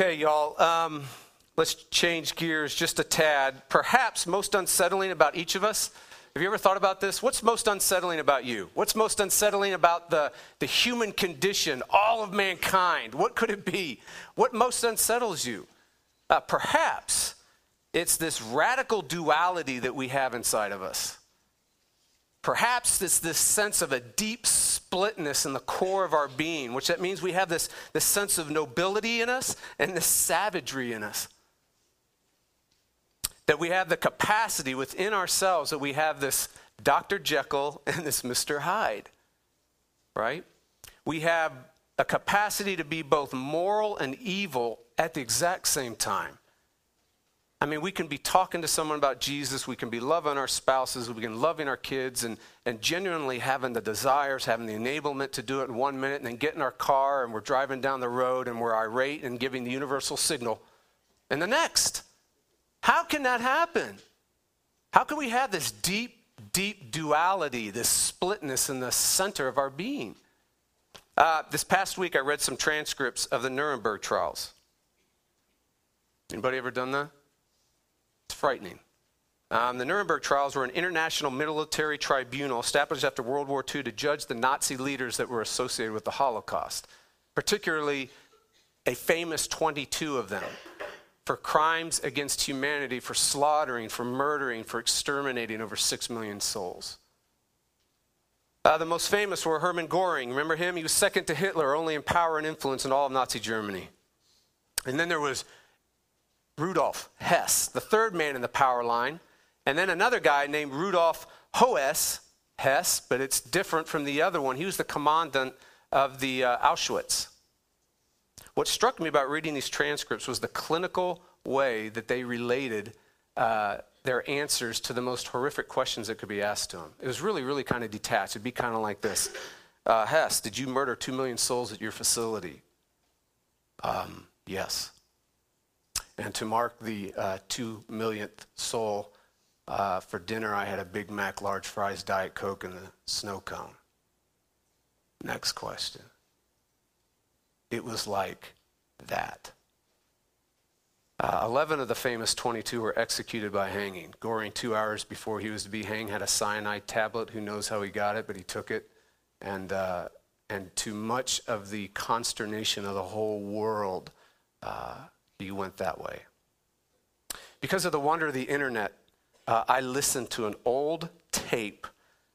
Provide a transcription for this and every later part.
Okay, y'all. Um, let's change gears just a tad. Perhaps most unsettling about each of us. Have you ever thought about this? What's most unsettling about you? What's most unsettling about the, the human condition, all of mankind? What could it be? What most unsettles you? Uh, perhaps it's this radical duality that we have inside of us. Perhaps it's this sense of a deep splitness in the core of our being, which that means we have this, this sense of nobility in us and this savagery in us. That we have the capacity within ourselves that we have this Dr. Jekyll and this Mr. Hyde, right? We have a capacity to be both moral and evil at the exact same time. I mean, we can be talking to someone about Jesus, we can be loving our spouses, we can loving our kids, and, and genuinely having the desires, having the enablement to do it in one minute, and then get in our car and we're driving down the road and we're irate and giving the universal signal And the next. How can that happen? How can we have this deep, deep duality, this splitness in the center of our being? Uh, this past week, I read some transcripts of the Nuremberg trials. Anybody ever done that? Frightening. Um, the Nuremberg trials were an international military tribunal established after World War II to judge the Nazi leaders that were associated with the Holocaust, particularly a famous 22 of them for crimes against humanity, for slaughtering, for murdering, for exterminating over 6 million souls. Uh, the most famous were Hermann Goring. Remember him? He was second to Hitler, only in power and influence in all of Nazi Germany. And then there was Rudolf Hess, the third man in the power line, and then another guy named Rudolf Hoes Hess, but it's different from the other one. He was the commandant of the uh, Auschwitz. What struck me about reading these transcripts was the clinical way that they related uh, their answers to the most horrific questions that could be asked to them. It was really, really kind of detached. It'd be kind of like this uh, Hess, did you murder two million souls at your facility? Um, yes. And to mark the uh, two millionth soul uh, for dinner, I had a Big Mac, large fries, Diet Coke, and a snow cone. Next question. It was like that. Uh, 11 of the famous 22 were executed by hanging. Goring, two hours before he was to be hanged, had a cyanide tablet. Who knows how he got it, but he took it. And, uh, and to much of the consternation of the whole world, uh, he went that way. Because of the wonder of the internet, uh, I listened to an old tape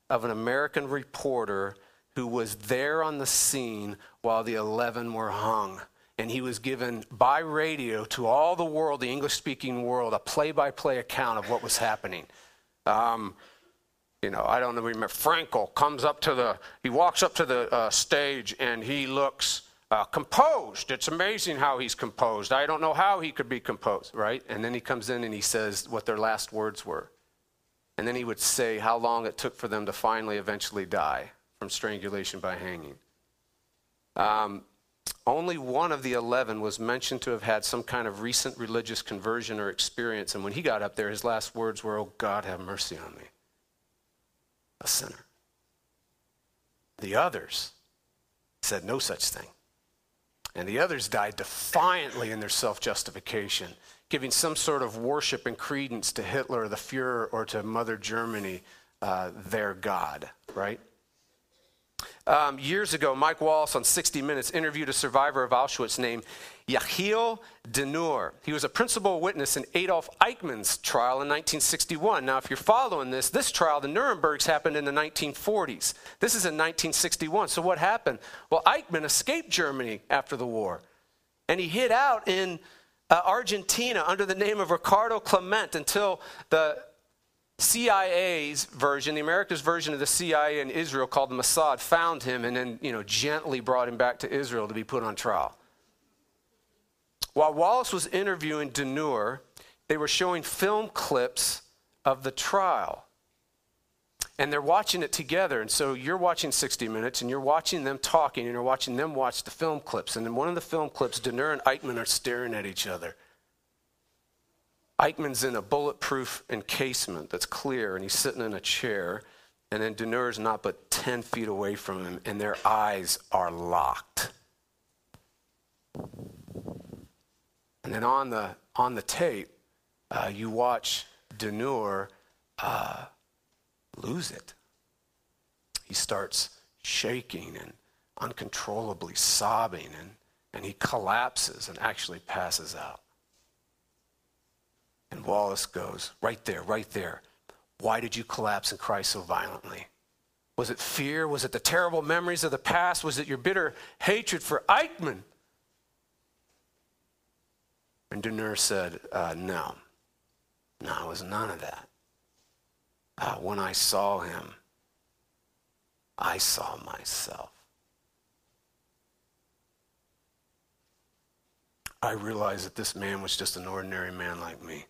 of an American reporter who was there on the scene while the 11 were hung. And he was given by radio to all the world, the English speaking world, a play by play account of what was happening. Um, you know, I don't know, remember, Frankel comes up to the, he walks up to the uh, stage and he looks uh, composed. It's amazing how he's composed. I don't know how he could be composed, right? And then he comes in and he says what their last words were. And then he would say how long it took for them to finally eventually die from strangulation by hanging. Um, only one of the 11 was mentioned to have had some kind of recent religious conversion or experience. And when he got up there, his last words were, Oh, God, have mercy on me, a sinner. The others said no such thing. And the others died defiantly in their self justification, giving some sort of worship and credence to Hitler, the Fuhrer, or to Mother Germany, uh, their God, right? Um, years ago, Mike Wallace on 60 Minutes interviewed a survivor of Auschwitz named Yechiel Dinur. He was a principal witness in Adolf Eichmann's trial in 1961. Now, if you're following this, this trial, the Nurembergs, happened in the 1940s. This is in 1961. So, what happened? Well, Eichmann escaped Germany after the war, and he hid out in uh, Argentina under the name of Ricardo Clement until the CIA's version, the America's version of the CIA in Israel called the Mossad, found him and then, you know, gently brought him back to Israel to be put on trial. While Wallace was interviewing Dinur, they were showing film clips of the trial. And they're watching it together. And so you're watching 60 Minutes and you're watching them talking and you're watching them watch the film clips. And in one of the film clips, Dinur and Eichmann are staring at each other. Eichmann's in a bulletproof encasement that's clear, and he's sitting in a chair. And then Dinur's not but 10 feet away from him, and their eyes are locked. And then on the, on the tape, uh, you watch Dinur uh, lose it. He starts shaking and uncontrollably sobbing, and, and he collapses and actually passes out. And Wallace goes, Right there, right there. Why did you collapse and cry so violently? Was it fear? Was it the terrible memories of the past? Was it your bitter hatred for Eichmann? And Dinur said, uh, No. No, it was none of that. Uh, when I saw him, I saw myself. I realized that this man was just an ordinary man like me.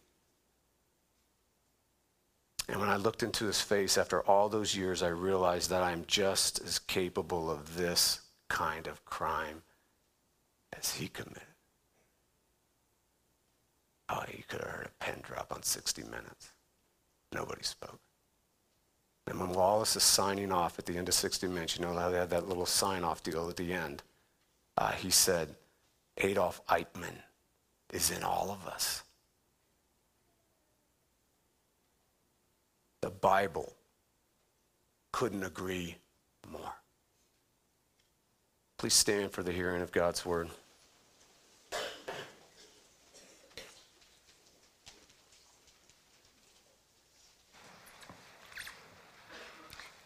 And when I looked into his face after all those years, I realized that I'm just as capable of this kind of crime as he committed. Oh, you could have heard a pen drop on 60 Minutes. Nobody spoke. And when Wallace is signing off at the end of 60 Minutes, you know how they had that little sign off deal at the end? Uh, he said, Adolf Eichmann is in all of us. The Bible couldn't agree more. Please stand for the hearing of God's word.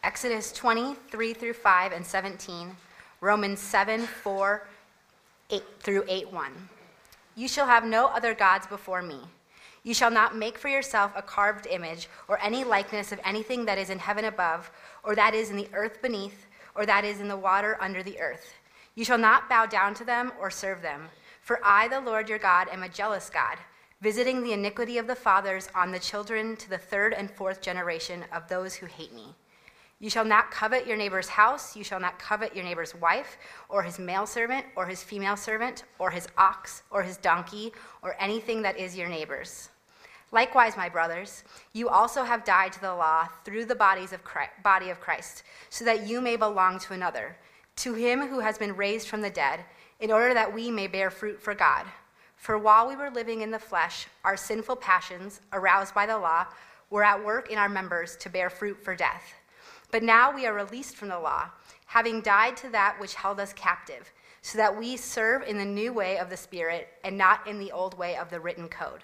Exodus 20, 3 through 5 and 17, Romans 7, 4 8 through 8, 1. You shall have no other gods before me. You shall not make for yourself a carved image or any likeness of anything that is in heaven above, or that is in the earth beneath, or that is in the water under the earth. You shall not bow down to them or serve them. For I, the Lord your God, am a jealous God, visiting the iniquity of the fathers on the children to the third and fourth generation of those who hate me you shall not covet your neighbor's house. You shall not covet your neighbor's wife, or his male servant, or his female servant, or his ox, or his donkey, or anything that is your neighbor's. Likewise, my brothers, you also have died to the law through the bodies of Christ, body of Christ, so that you may belong to another, to him who has been raised from the dead, in order that we may bear fruit for God. For while we were living in the flesh, our sinful passions, aroused by the law, were at work in our members to bear fruit for death. But now we are released from the law, having died to that which held us captive, so that we serve in the new way of the Spirit and not in the old way of the written code.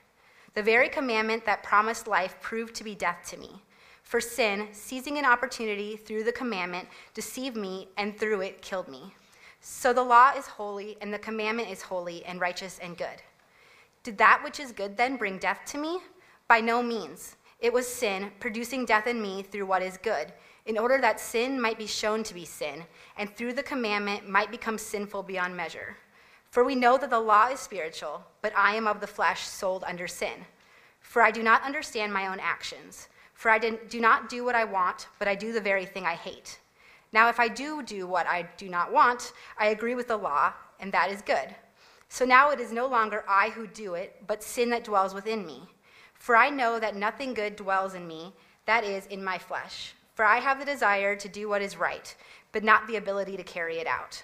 The very commandment that promised life proved to be death to me. For sin, seizing an opportunity through the commandment, deceived me and through it killed me. So the law is holy, and the commandment is holy and righteous and good. Did that which is good then bring death to me? By no means. It was sin, producing death in me through what is good in order that sin might be shown to be sin, and through the commandment might become sinful beyond measure. For we know that the law is spiritual, but I am of the flesh, sold under sin. For I do not understand my own actions. For I do not do what I want, but I do the very thing I hate. Now, if I do do what I do not want, I agree with the law, and that is good. So now it is no longer I who do it, but sin that dwells within me. For I know that nothing good dwells in me, that is, in my flesh. For I have the desire to do what is right, but not the ability to carry it out.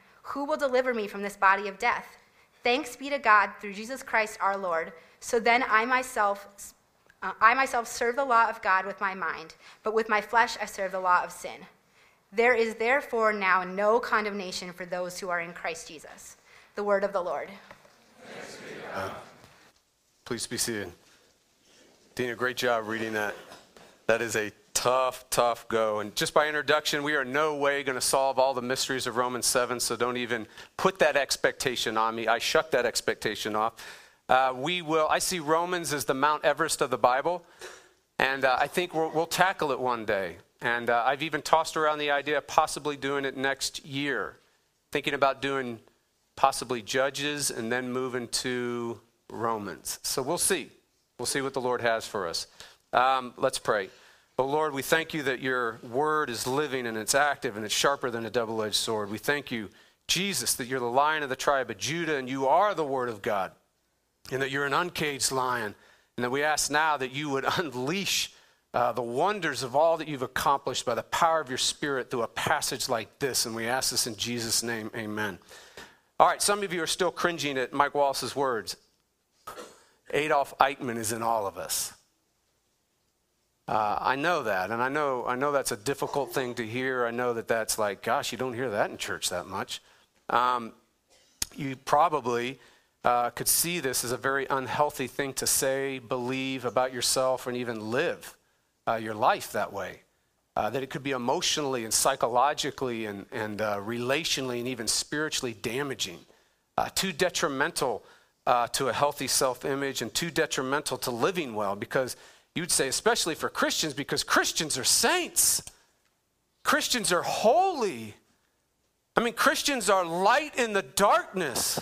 who will deliver me from this body of death? Thanks be to God through Jesus Christ our Lord. So then I myself, uh, I myself serve the law of God with my mind, but with my flesh I serve the law of sin. There is therefore now no condemnation for those who are in Christ Jesus. The word of the Lord. Please be seated. Dina, great job reading that. That is a tough, tough go. And just by introduction, we are no way going to solve all the mysteries of Romans 7, so don't even put that expectation on me. I shuck that expectation off. Uh, we will, I see Romans as the Mount Everest of the Bible, and uh, I think we'll, we'll, tackle it one day. And uh, I've even tossed around the idea of possibly doing it next year, thinking about doing possibly Judges and then moving to Romans. So we'll see. We'll see what the Lord has for us. Um, let's pray. But Lord, we thank you that your word is living and it's active and it's sharper than a double edged sword. We thank you, Jesus, that you're the lion of the tribe of Judah and you are the word of God and that you're an uncaged lion. And that we ask now that you would unleash uh, the wonders of all that you've accomplished by the power of your spirit through a passage like this. And we ask this in Jesus' name. Amen. All right, some of you are still cringing at Mike Wallace's words. Adolf Eichmann is in all of us. Uh, I know that, and I know I know that's a difficult thing to hear. I know that that's like, gosh, you don't hear that in church that much. Um, you probably uh, could see this as a very unhealthy thing to say, believe about yourself, and even live uh, your life that way. Uh, that it could be emotionally and psychologically and, and uh, relationally and even spiritually damaging, uh, too detrimental to a healthy self image, and too detrimental to living well because You'd say, especially for Christians, because Christians are saints. Christians are holy. I mean, Christians are light in the darkness.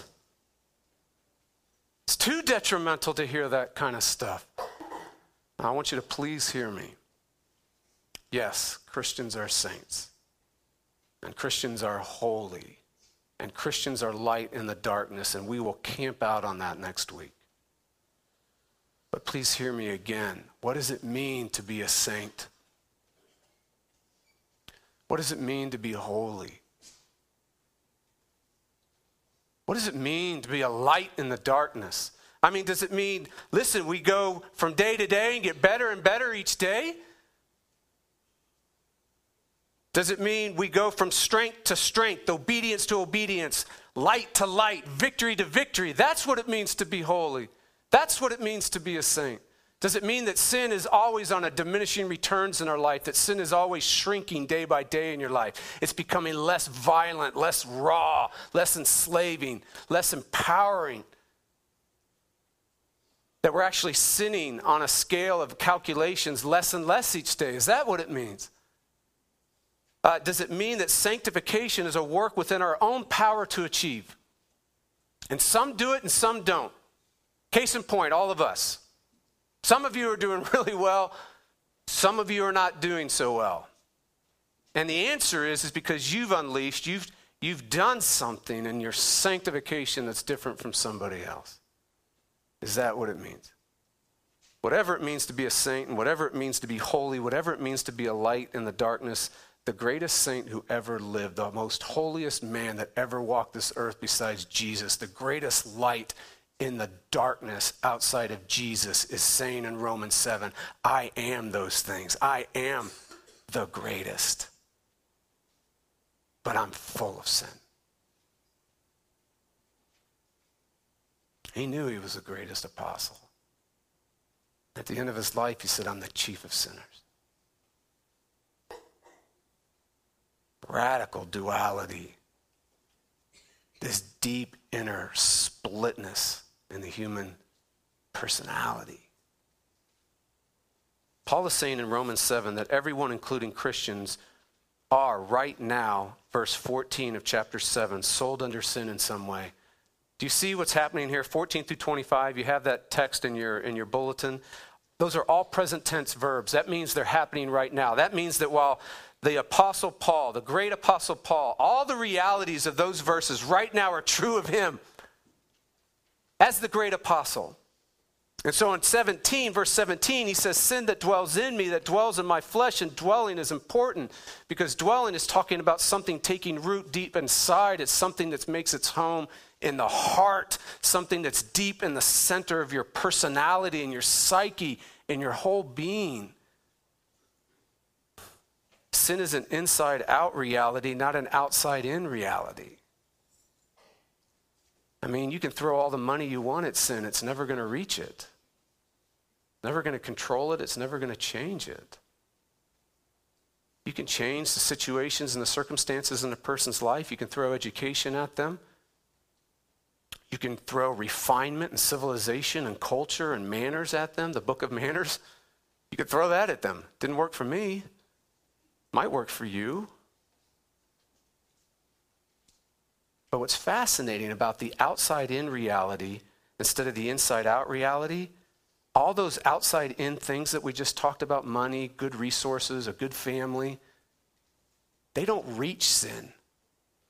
It's too detrimental to hear that kind of stuff. I want you to please hear me. Yes, Christians are saints, and Christians are holy, and Christians are light in the darkness, and we will camp out on that next week. But please hear me again. What does it mean to be a saint? What does it mean to be holy? What does it mean to be a light in the darkness? I mean, does it mean, listen, we go from day to day and get better and better each day? Does it mean we go from strength to strength, obedience to obedience, light to light, victory to victory? That's what it means to be holy. That's what it means to be a saint. Does it mean that sin is always on a diminishing returns in our life, that sin is always shrinking day by day in your life? It's becoming less violent, less raw, less enslaving, less empowering. That we're actually sinning on a scale of calculations less and less each day. Is that what it means? Uh, does it mean that sanctification is a work within our own power to achieve? And some do it and some don't. Case in point, all of us. Some of you are doing really well, some of you are not doing so well. And the answer is, is because you've unleashed, you've, you've done something in your sanctification that's different from somebody else. Is that what it means? Whatever it means to be a saint, and whatever it means to be holy, whatever it means to be a light in the darkness, the greatest saint who ever lived, the most holiest man that ever walked this earth besides Jesus, the greatest light in the darkness outside of Jesus is saying in Romans 7 I am those things. I am the greatest. But I'm full of sin. He knew he was the greatest apostle. At the end of his life, he said, I'm the chief of sinners. Radical duality, this deep inner splitness in the human personality. Paul is saying in Romans 7 that everyone, including Christians, are right now, verse 14 of chapter 7, sold under sin in some way. Do you see what's happening here? 14 through 25, you have that text in your, in your bulletin. Those are all present tense verbs. That means they're happening right now. That means that while the Apostle Paul, the great Apostle Paul, all the realities of those verses right now are true of him as the great apostle. And so in 17, verse 17, he says, Sin that dwells in me, that dwells in my flesh, and dwelling is important because dwelling is talking about something taking root deep inside. It's something that makes its home in the heart, something that's deep in the center of your personality and your psyche and your whole being. Sin is an inside out reality, not an outside in reality. I mean, you can throw all the money you want at sin, it's never going to reach it. Never going to control it, it's never going to change it. You can change the situations and the circumstances in a person's life. You can throw education at them. You can throw refinement and civilization and culture and manners at them, the book of manners. You could throw that at them. Didn't work for me. Might work for you. But what's fascinating about the outside in reality instead of the inside out reality, all those outside in things that we just talked about money, good resources, a good family they don't reach sin.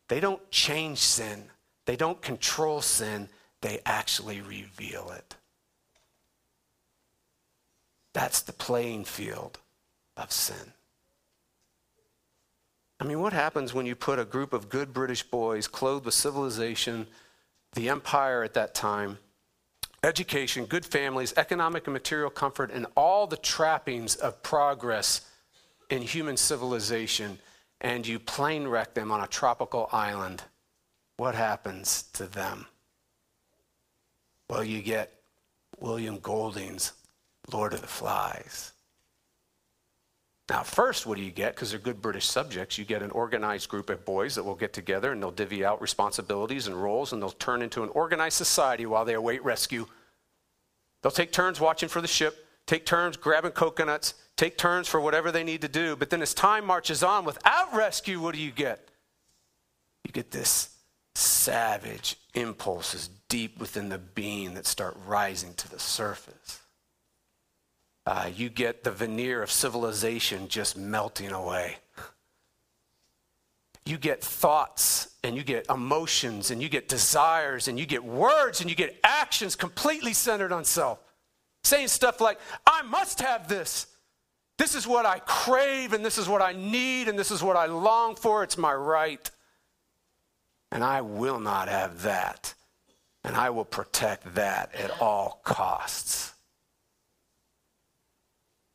They don't change sin. They don't control sin. They actually reveal it. That's the playing field of sin. I mean, what happens when you put a group of good British boys clothed with civilization, the empire at that time, education, good families, economic and material comfort, and all the trappings of progress in human civilization, and you plane wreck them on a tropical island? What happens to them? Well, you get William Golding's Lord of the Flies. Now, first, what do you get? Because they're good British subjects, you get an organized group of boys that will get together and they'll divvy out responsibilities and roles and they'll turn into an organized society while they await rescue. They'll take turns watching for the ship, take turns grabbing coconuts, take turns for whatever they need to do. But then as time marches on without rescue, what do you get? You get this savage impulses deep within the being that start rising to the surface. Uh, you get the veneer of civilization just melting away. You get thoughts and you get emotions and you get desires and you get words and you get actions completely centered on self. Saying stuff like, I must have this. This is what I crave and this is what I need and this is what I long for. It's my right. And I will not have that. And I will protect that at all costs.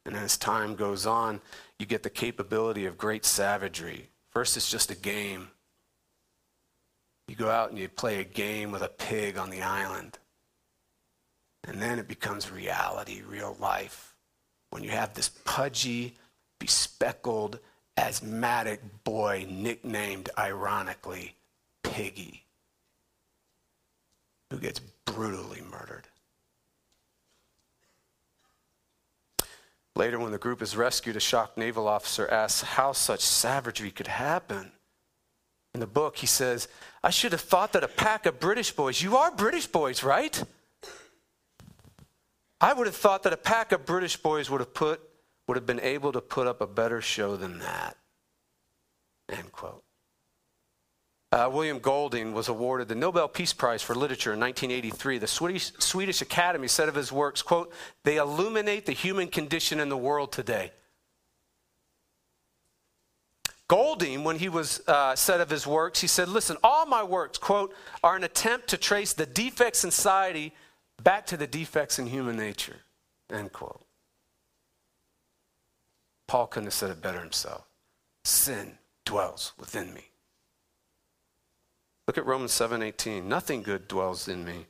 And as time goes on, you get the capability of great savagery. First, it's just a game. You go out and you play a game with a pig on the island. And then it becomes reality, real life. When you have this pudgy, bespectacled, asthmatic boy nicknamed, ironically, Piggy, who gets brutally murdered. Later, when the group is rescued, a shocked naval officer asks how such savagery could happen. In the book, he says, I should have thought that a pack of British boys, you are British boys, right? I would have thought that a pack of British boys would have put would have been able to put up a better show than that. End quote. Uh, William Golding was awarded the Nobel Peace Prize for Literature in 1983. The Swedish, Swedish Academy said of his works, quote, they illuminate the human condition in the world today. Golding, when he was uh, said of his works, he said, listen, all my works, quote, are an attempt to trace the defects in society back to the defects in human nature, end quote. Paul couldn't have said it better himself. Sin dwells within me. Look at Romans 7:18. Nothing good dwells in me.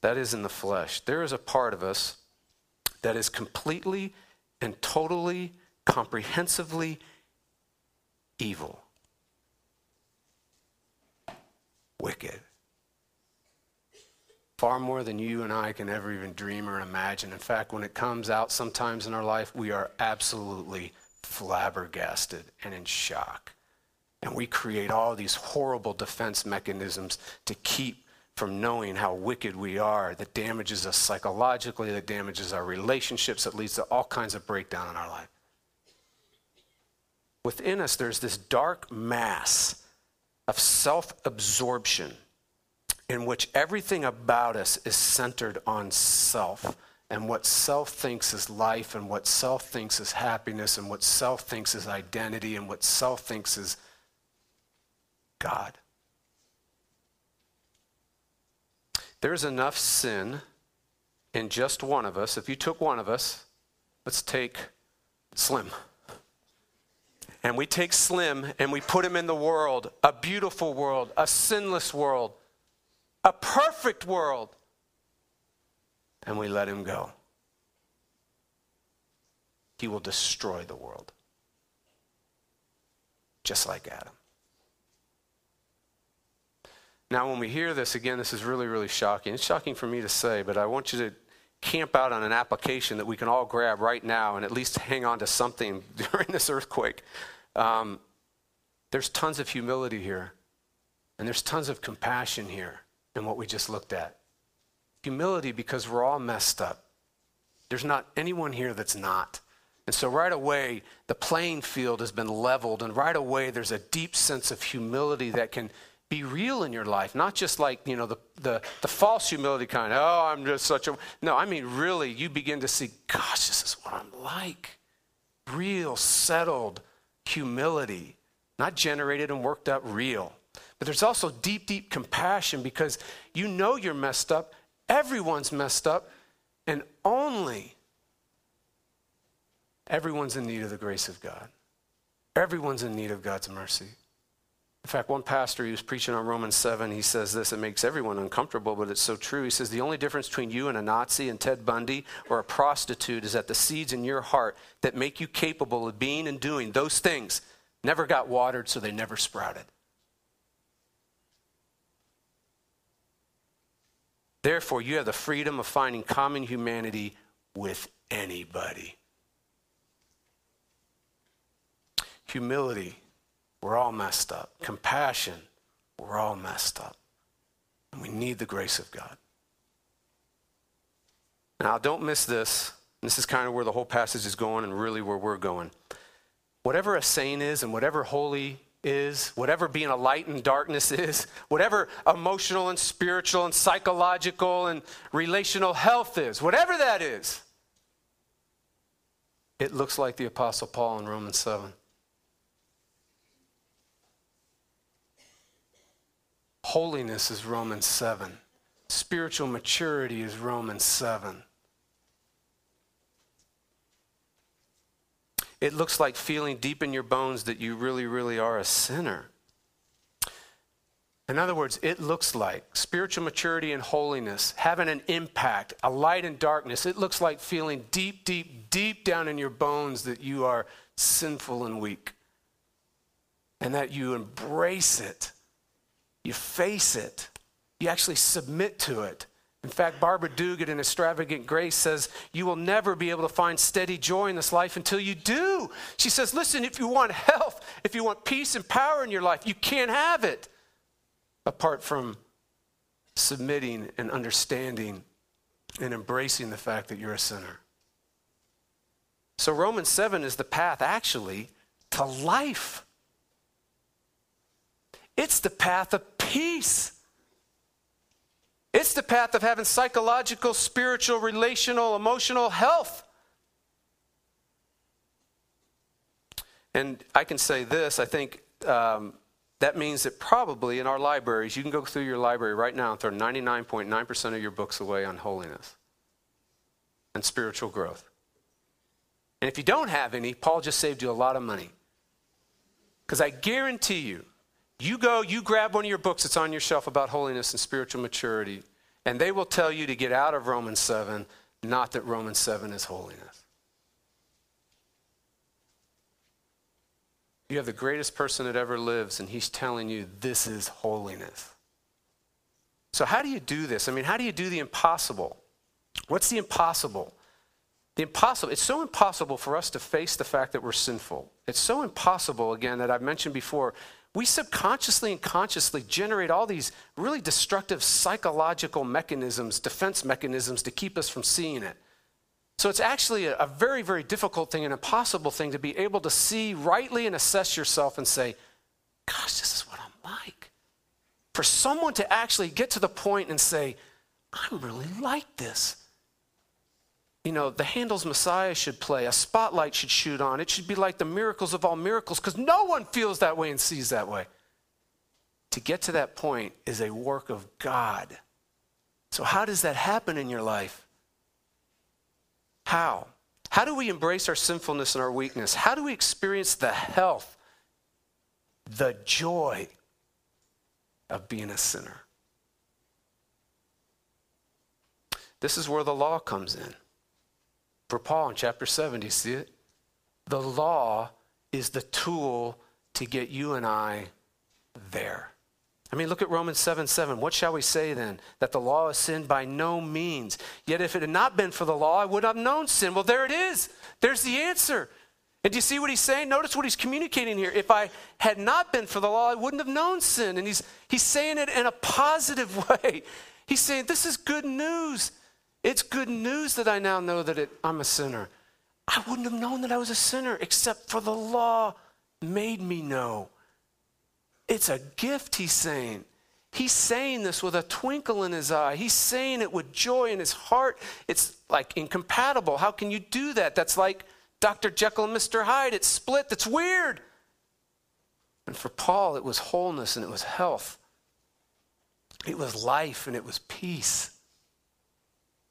That is in the flesh. There is a part of us that is completely and totally comprehensively evil. Wicked. Far more than you and I can ever even dream or imagine. In fact, when it comes out sometimes in our life, we are absolutely flabbergasted and in shock. And we create all these horrible defense mechanisms to keep from knowing how wicked we are that damages us psychologically, that damages our relationships, that leads to all kinds of breakdown in our life. Within us, there's this dark mass of self absorption in which everything about us is centered on self and what self thinks is life and what self thinks is happiness and what self thinks is identity and what self thinks is God. There's enough sin in just one of us. If you took one of us, let's take Slim. And we take Slim and we put him in the world, a beautiful world, a sinless world, a perfect world, and we let him go. he will destroy the world. Just like Adam. Now, when we hear this, again, this is really, really shocking. It's shocking for me to say, but I want you to camp out on an application that we can all grab right now and at least hang on to something during this earthquake. Um, there's tons of humility here, and there's tons of compassion here in what we just looked at. Humility because we're all messed up. There's not anyone here that's not. And so, right away, the playing field has been leveled, and right away, there's a deep sense of humility that can be real in your life, not just like, you know, the, the, the false humility kind, oh, I'm just such a. No, I mean, really, you begin to see, gosh, this is what I'm like. Real, settled humility, not generated and worked up, real. But there's also deep, deep compassion because you know you're messed up, everyone's messed up, and only everyone's in need of the grace of God. Everyone's in need of God's mercy. In fact, one pastor, he was preaching on Romans 7, he says this, it makes everyone uncomfortable, but it's so true. He says, The only difference between you and a Nazi and Ted Bundy or a prostitute is that the seeds in your heart that make you capable of being and doing those things never got watered, so they never sprouted. Therefore, you have the freedom of finding common humanity with anybody. Humility we're all messed up. Compassion, we're all messed up. And we need the grace of God. Now, don't miss this. This is kind of where the whole passage is going and really where we're going. Whatever a saint is and whatever holy is, whatever being a light in darkness is, whatever emotional and spiritual and psychological and relational health is, whatever that is, it looks like the Apostle Paul in Romans 7. Holiness is Romans 7. Spiritual maturity is Romans 7. It looks like feeling deep in your bones that you really, really are a sinner. In other words, it looks like spiritual maturity and holiness having an impact, a light in darkness. It looks like feeling deep, deep, deep down in your bones that you are sinful and weak. And that you embrace it you face it, you actually submit to it. In fact, Barbara Duguid in Extravagant Grace says, You will never be able to find steady joy in this life until you do. She says, Listen, if you want health, if you want peace and power in your life, you can't have it apart from submitting and understanding and embracing the fact that you're a sinner. So, Romans 7 is the path actually to life. It's the path of peace. It's the path of having psychological, spiritual, relational, emotional health. And I can say this I think um, that means that probably in our libraries, you can go through your library right now and throw 99.9% of your books away on holiness and spiritual growth. And if you don't have any, Paul just saved you a lot of money. Because I guarantee you, you go, you grab one of your books that's on your shelf about holiness and spiritual maturity, and they will tell you to get out of Romans 7, not that Romans 7 is holiness. You have the greatest person that ever lives, and he's telling you this is holiness. So, how do you do this? I mean, how do you do the impossible? What's the impossible? The impossible, it's so impossible for us to face the fact that we're sinful. It's so impossible, again, that I've mentioned before we subconsciously and consciously generate all these really destructive psychological mechanisms, defense mechanisms to keep us from seeing it. So it's actually a, a, very, very difficult thing, an impossible thing to be able to see rightly and assess yourself and say, gosh, this is what I'm like. For someone to actually get to the point and say, I'm really like this you know, the Handel's Messiah should play, a spotlight should shoot on. It should be like the miracles of all miracles because no one feels that way and sees that way. To get to that point is a work of God. So, how does that happen in your life? How? How do we embrace our sinfulness and our weakness? How do we experience the health, the joy of being a sinner? This is where the law comes in for Paul in chapter 7. Do you see it? the law is the tool to get you and I there. I mean, look at Romans 7 7. What shall we say then? That the law is sin? By no means. Yet if it had not been for the law, I would have known sin. Well, there it is. There's the answer. And do you see what he's saying? Notice what he's communicating here. If I had not been for the law, I wouldn't have known sin. And he's, he's saying it in a positive way. He's saying, This is good news. It's good news that I now know that it, I'm a sinner. I wouldn't have known that I was a sinner except for the law made me know. It's a gift, he's saying. He's saying this with a twinkle in his eye. He's saying it with joy in his heart. It's like incompatible. How can you do that? That's like Dr. Jekyll and Mr. Hyde. It's split. That's weird. And for Paul, it was wholeness and it was health. It was life and it was peace.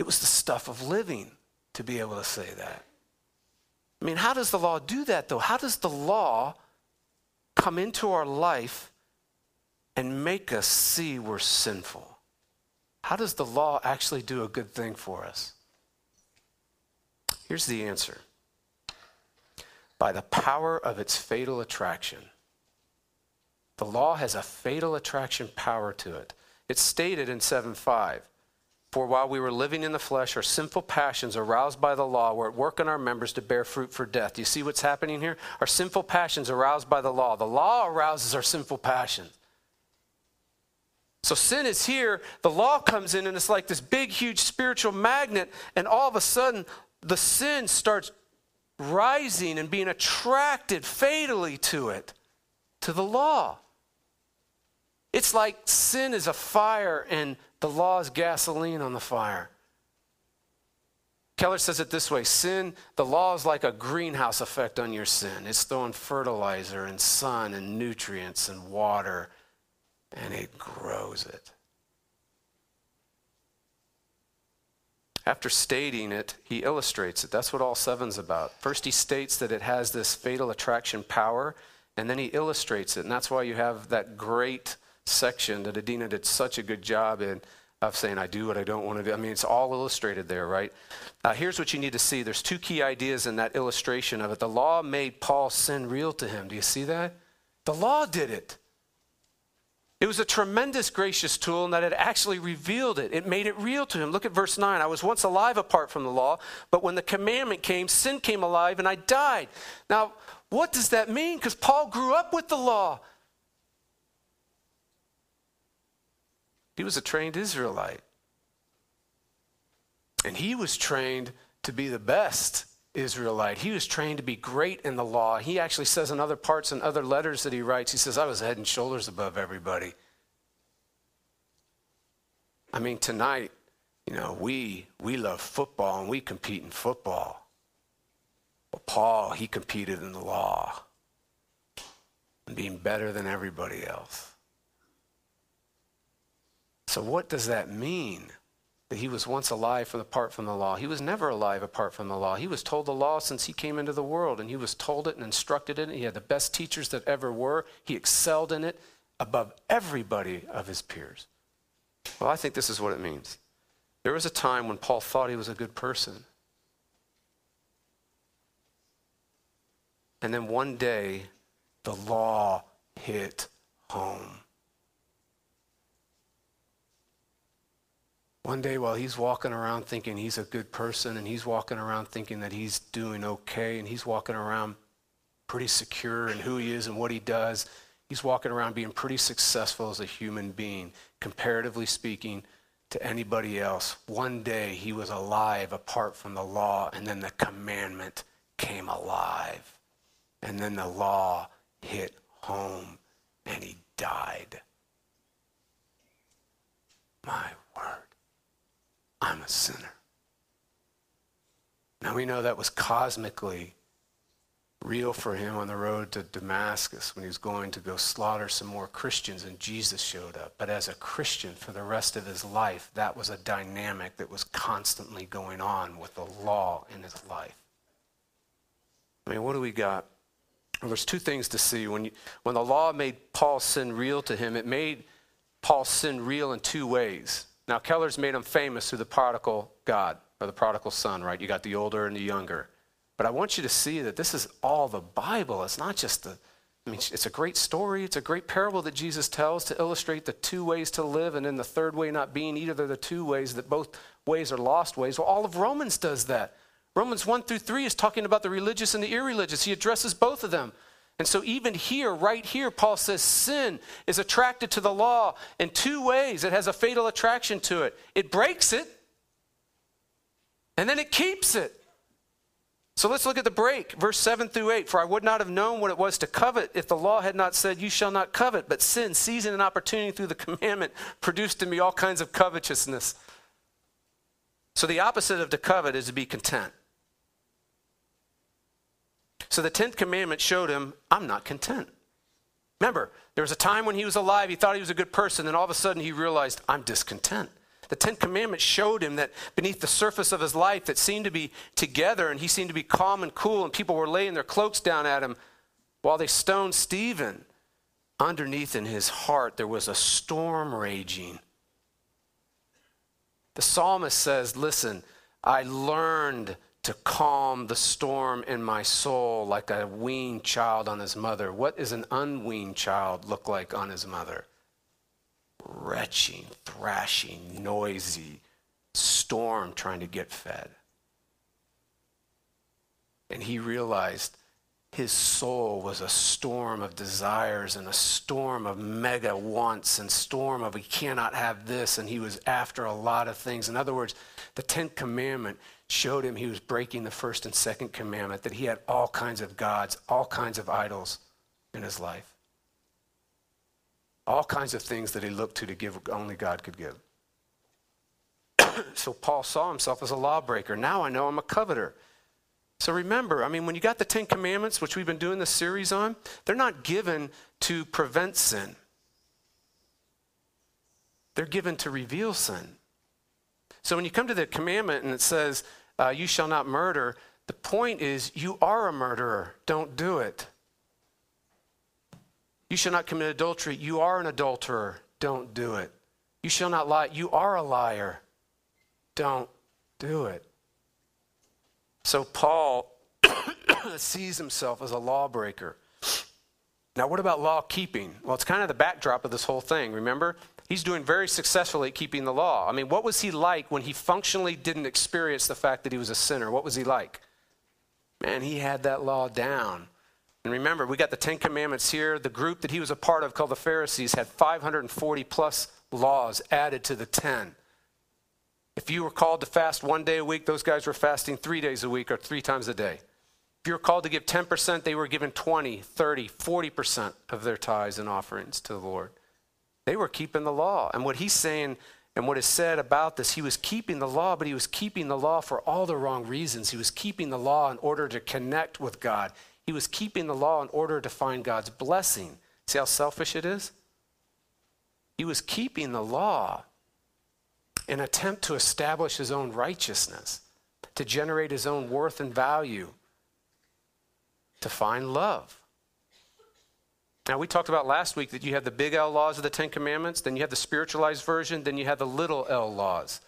It was the stuff of living to be able to say that. I mean, how does the law do that, though? How does the law come into our life and make us see we're sinful? How does the law actually do a good thing for us? Here's the answer by the power of its fatal attraction. The law has a fatal attraction power to it. It's stated in 7 5. For while we were living in the flesh, our sinful passions aroused by the law were at work in our members to bear fruit for death. Do you see what's happening here? Our sinful passions aroused by the law. The law arouses our sinful passions. So sin is here, the law comes in, and it's like this big, huge spiritual magnet, and all of a sudden, the sin starts rising and being attracted fatally to it, to the law. It's like sin is a fire and the law is gasoline on the fire. Keller says it this way sin, the law is like a greenhouse effect on your sin. It's throwing fertilizer and sun and nutrients and water, and it grows it. After stating it, he illustrates it. That's what all seven's about. First, he states that it has this fatal attraction power, and then he illustrates it. And that's why you have that great section that Adina did such a good job in of saying, I do what I don't want to do. I mean, it's all illustrated there, right? Uh, here's what you need to see there's two key ideas in that illustration of it. The law made Paul sin real to him. Do you see that? The law did it. It was a tremendous gracious tool in that it actually revealed it. It made it real to him. Look at verse 9. I was once alive apart from the law, but when the commandment came, sin came alive and I died. Now, what does that mean? Because Paul grew up with the law. He was a trained Israelite. And he was trained to be the best Israelite. He was trained to be great in the law. He actually says in other parts and other letters that he writes, he says, I was head and shoulders above everybody. I mean, tonight, you know, we we love football and we compete in football. But Paul, he competed in the law and being better than everybody else. So, what does that mean? That he was once alive apart from the law. He was never alive apart from the law. He was told the law since he came into the world, and he was told it and instructed in it. He had the best teachers that ever were. He excelled in it above everybody of his peers. Well, I think this is what it means. There was a time when Paul thought he was a good person. And then one day, the law hit home. One day while he's walking around thinking he's a good person and he's walking around thinking that he's doing okay and he's walking around pretty secure in who he is and what he does, he's walking around being pretty successful as a human being, comparatively speaking to anybody else. One day he was alive apart from the law and then the commandment came alive. And then the law hit home and he died. My word. I'm a sinner. Now we know that was cosmically real for him on the road to Damascus when he was going to go slaughter some more Christians and Jesus showed up. But as a Christian for the rest of his life, that was a dynamic that was constantly going on with the law in his life. I mean, what do we got? Well, there's two things to see. When, you, when the law made Paul's sin real to him, it made Paul's sin real in two ways. Now, Keller's made him famous through the prodigal God, or the prodigal son, right? You got the older and the younger. But I want you to see that this is all the Bible. It's not just the, I mean, it's a great story. It's a great parable that Jesus tells to illustrate the two ways to live, and then the third way not being either. They're the two ways that both ways are lost ways. Well, all of Romans does that. Romans 1 through 3 is talking about the religious and the irreligious. He addresses both of them. And so, even here, right here, Paul says sin is attracted to the law in two ways. It has a fatal attraction to it it breaks it, and then it keeps it. So let's look at the break, verse 7 through 8. For I would not have known what it was to covet if the law had not said, You shall not covet. But sin, seizing an opportunity through the commandment, produced in me all kinds of covetousness. So the opposite of to covet is to be content. So the 10th commandment showed him, I'm not content. Remember, there was a time when he was alive, he thought he was a good person, and all of a sudden he realized, I'm discontent. The 10th commandment showed him that beneath the surface of his life that seemed to be together and he seemed to be calm and cool, and people were laying their cloaks down at him while they stoned Stephen. Underneath in his heart, there was a storm raging. The psalmist says, Listen, I learned to calm the storm in my soul like a weaned child on his mother. What does an unweaned child look like on his mother? retching, thrashing, noisy storm trying to get fed. And he realized his soul was a storm of desires and a storm of mega wants and storm of he cannot have this and he was after a lot of things in other words the 10th commandment showed him he was breaking the first and second commandment that he had all kinds of gods all kinds of idols in his life all kinds of things that he looked to to give only God could give. so Paul saw himself as a lawbreaker. Now I know I'm a coveter. So remember, I mean, when you got the Ten Commandments, which we've been doing this series on, they're not given to prevent sin, they're given to reveal sin. So when you come to the commandment and it says, uh, You shall not murder, the point is, you are a murderer. Don't do it. You shall not commit adultery. You are an adulterer. Don't do it. You shall not lie. You are a liar. Don't do it. So Paul sees himself as a lawbreaker. Now, what about law keeping? Well, it's kind of the backdrop of this whole thing. Remember? He's doing very successfully at keeping the law. I mean, what was he like when he functionally didn't experience the fact that he was a sinner? What was he like? Man, he had that law down. And remember, we got the Ten Commandments here. The group that he was a part of, called the Pharisees, had 540 plus laws added to the 10. If you were called to fast one day a week, those guys were fasting three days a week or three times a day. If you were called to give 10%, they were given 20, 30, 40% of their tithes and offerings to the Lord. They were keeping the law. And what he's saying and what is said about this, he was keeping the law, but he was keeping the law for all the wrong reasons. He was keeping the law in order to connect with God. He was keeping the law in order to find God's blessing. See how selfish it is? He was keeping the law an attempt to establish his own righteousness, to generate his own worth and value, to find love. Now, we talked about last week that you have the big L laws of the Ten Commandments, then you have the spiritualized version, then you have the little L laws.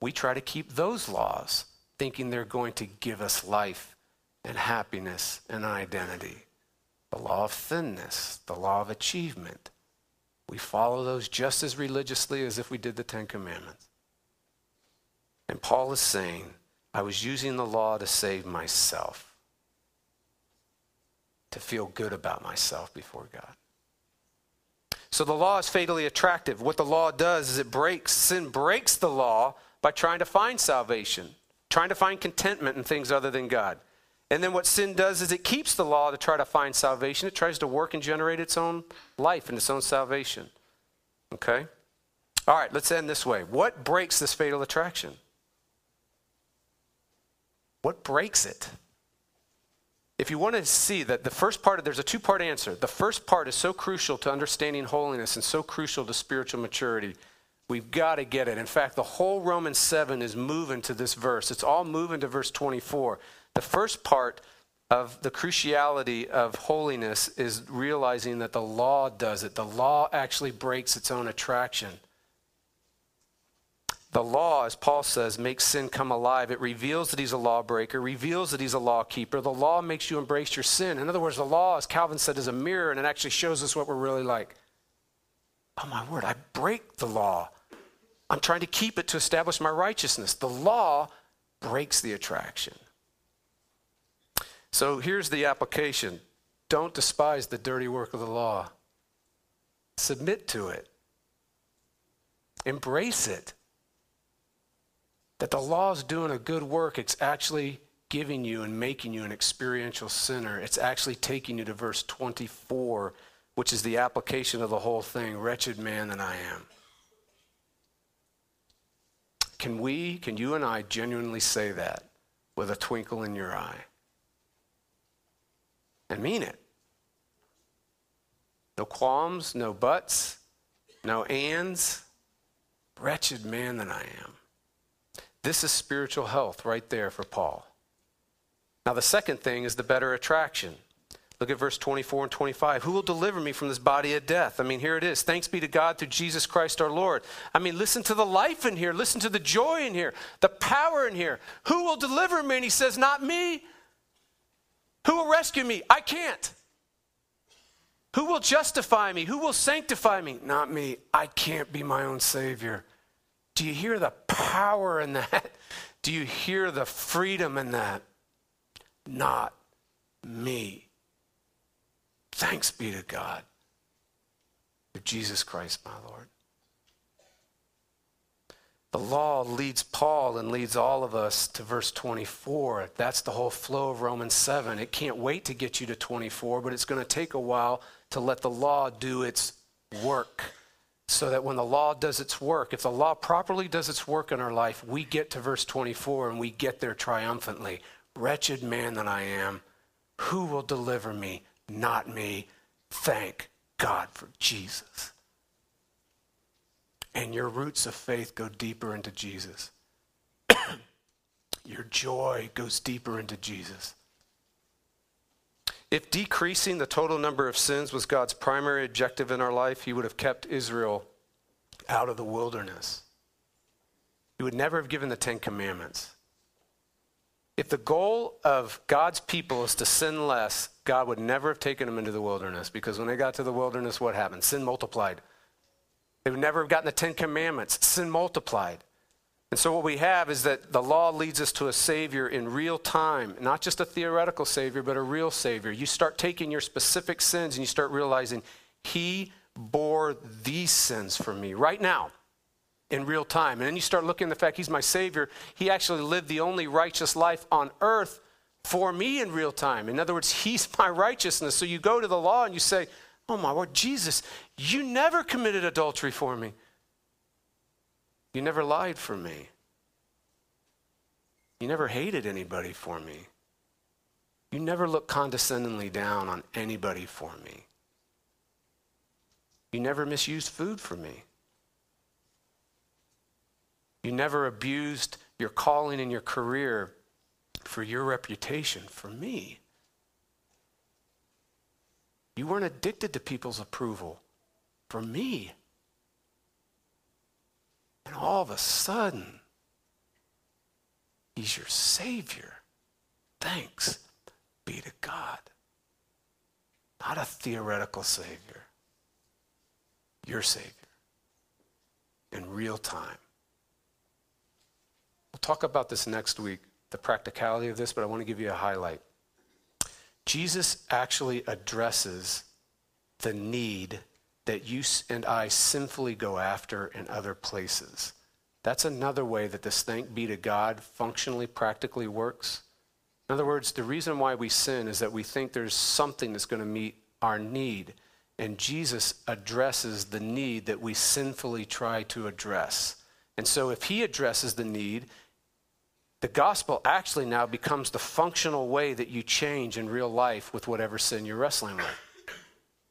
We try to keep those laws, thinking they're going to give us life and happiness and identity. The law of thinness, the law of achievement. We follow those just as religiously as if we did the Ten Commandments. And Paul is saying, I was using the law to save myself, to feel good about myself before God. So the law is fatally attractive. What the law does is it breaks, sin breaks the law by trying to find salvation, trying to find contentment in things other than God. And then what sin does is it keeps the law to try to find salvation. It tries to work and generate its own life and its own salvation. Okay? All right, let's end this way. What breaks this fatal attraction? What breaks it? If you want to see that the first part, of, there's a two part answer. The first part is so crucial to understanding holiness and so crucial to spiritual maturity. We've got to get it. In fact, the whole Romans 7 is moving to this verse. It's all moving to verse 24. The first part of the cruciality of holiness is realizing that the law does it. The law actually breaks its own attraction. The law, as Paul says, makes sin come alive. It reveals that he's a lawbreaker, reveals that he's a law keeper. The law makes you embrace your sin. In other words, the law, as Calvin said, is a mirror and it actually shows us what we're really like. Oh, my word, I break the law. I'm trying to keep it to establish my righteousness. The law breaks the attraction. So here's the application don't despise the dirty work of the law, submit to it, embrace it. That the law is doing a good work, it's actually giving you and making you an experiential sinner. It's actually taking you to verse 24, which is the application of the whole thing wretched man that I am. Can we, can you and I genuinely say that with a twinkle in your eye? And mean it. No qualms, no buts, no ands. Wretched man that I am. This is spiritual health right there for Paul. Now, the second thing is the better attraction. Look at verse 24 and 25. Who will deliver me from this body of death? I mean, here it is. Thanks be to God through Jesus Christ our Lord. I mean, listen to the life in here. Listen to the joy in here, the power in here. Who will deliver me? And he says, Not me. Who will rescue me? I can't. Who will justify me? Who will sanctify me? Not me. I can't be my own Savior. Do you hear the power in that? Do you hear the freedom in that? Not me. Thanks be to God through Jesus Christ, my Lord. The law leads Paul and leads all of us to verse 24. That's the whole flow of Romans 7. It can't wait to get you to 24, but it's going to take a while to let the law do its work. So that when the law does its work, if the law properly does its work in our life, we get to verse 24 and we get there triumphantly. Wretched man that I am, who will deliver me not me. Thank God for Jesus. And your roots of faith go deeper into Jesus. your joy goes deeper into Jesus. If decreasing the total number of sins was God's primary objective in our life, He would have kept Israel out of the wilderness. He would never have given the Ten Commandments. If the goal of God's people is to sin less, God would never have taken them into the wilderness because when they got to the wilderness, what happened? Sin multiplied. They would never have gotten the Ten Commandments. Sin multiplied. And so, what we have is that the law leads us to a Savior in real time, not just a theoretical Savior, but a real Savior. You start taking your specific sins and you start realizing, He bore these sins for me right now in real time. And then you start looking at the fact he's my Savior. He actually lived the only righteous life on earth for me in real time. In other words, he's my righteousness. So you go to the law and you say, Oh my Lord, Jesus, you never committed adultery for me. You never lied for me. You never hated anybody for me. You never looked condescendingly down on anybody for me. You never misused food for me. You never abused your calling and your career for your reputation, for me. You weren't addicted to people's approval for me. And all of a sudden, He's your Savior. Thanks be to God. Not a theoretical Savior, your Savior in real time. We'll talk about this next week, the practicality of this, but I want to give you a highlight. Jesus actually addresses the need that you and I sinfully go after in other places. That's another way that this thank be to God functionally, practically works. In other words, the reason why we sin is that we think there's something that's going to meet our need. And Jesus addresses the need that we sinfully try to address. And so if he addresses the need, the gospel actually now becomes the functional way that you change in real life with whatever sin you're wrestling with.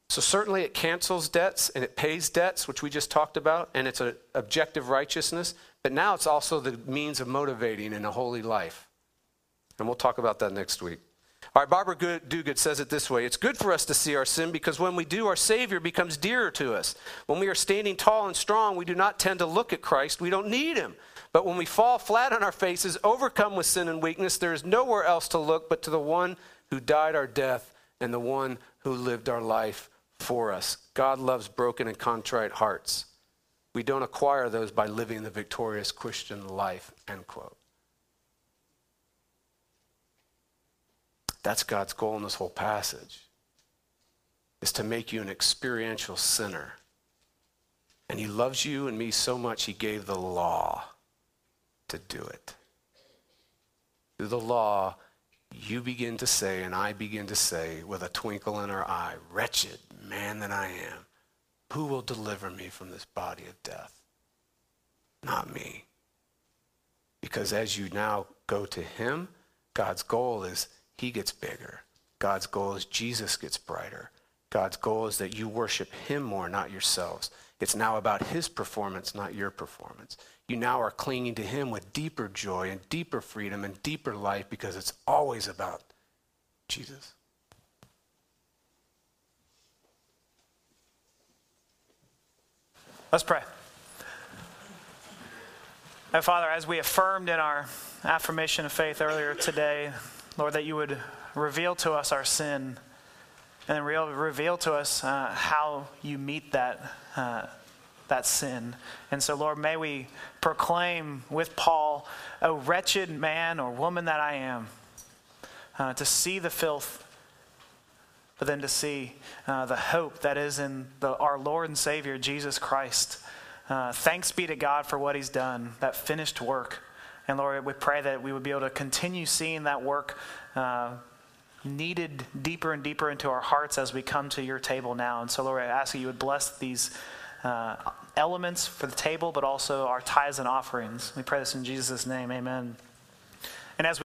So, certainly, it cancels debts and it pays debts, which we just talked about, and it's an objective righteousness. But now it's also the means of motivating in a holy life. And we'll talk about that next week. All right, Barbara Duguid says it this way It's good for us to see our sin because when we do, our Savior becomes dearer to us. When we are standing tall and strong, we do not tend to look at Christ. We don't need Him. But when we fall flat on our faces, overcome with sin and weakness, there is nowhere else to look but to the one who died our death and the one who lived our life for us. God loves broken and contrite hearts. We don't acquire those by living the victorious Christian life, end quote. That's God's goal in this whole passage, is to make you an experiential sinner. And he loves you and me so much, he gave the law to do it. Through the law, you begin to say, and I begin to say with a twinkle in our eye, Wretched man that I am, who will deliver me from this body of death? Not me. Because as you now go to him, God's goal is he gets bigger. God's goal is Jesus gets brighter. God's goal is that you worship him more, not yourselves. It's now about his performance, not your performance. You now are clinging to him with deeper joy and deeper freedom and deeper life because it's always about Jesus. Let's pray. And Father, as we affirmed in our affirmation of faith earlier today, Lord, that you would reveal to us our sin and then real, reveal to us uh, how you meet that, uh, that sin. And so, Lord, may we proclaim with Paul, O wretched man or woman that I am, uh, to see the filth, but then to see uh, the hope that is in the, our Lord and Savior, Jesus Christ. Uh, thanks be to God for what he's done, that finished work. And Lord, we pray that we would be able to continue seeing that work uh, needed deeper and deeper into our hearts as we come to your table now. And so, Lord, I ask that you would bless these uh, elements for the table, but also our tithes and offerings. We pray this in Jesus' name. Amen. And as we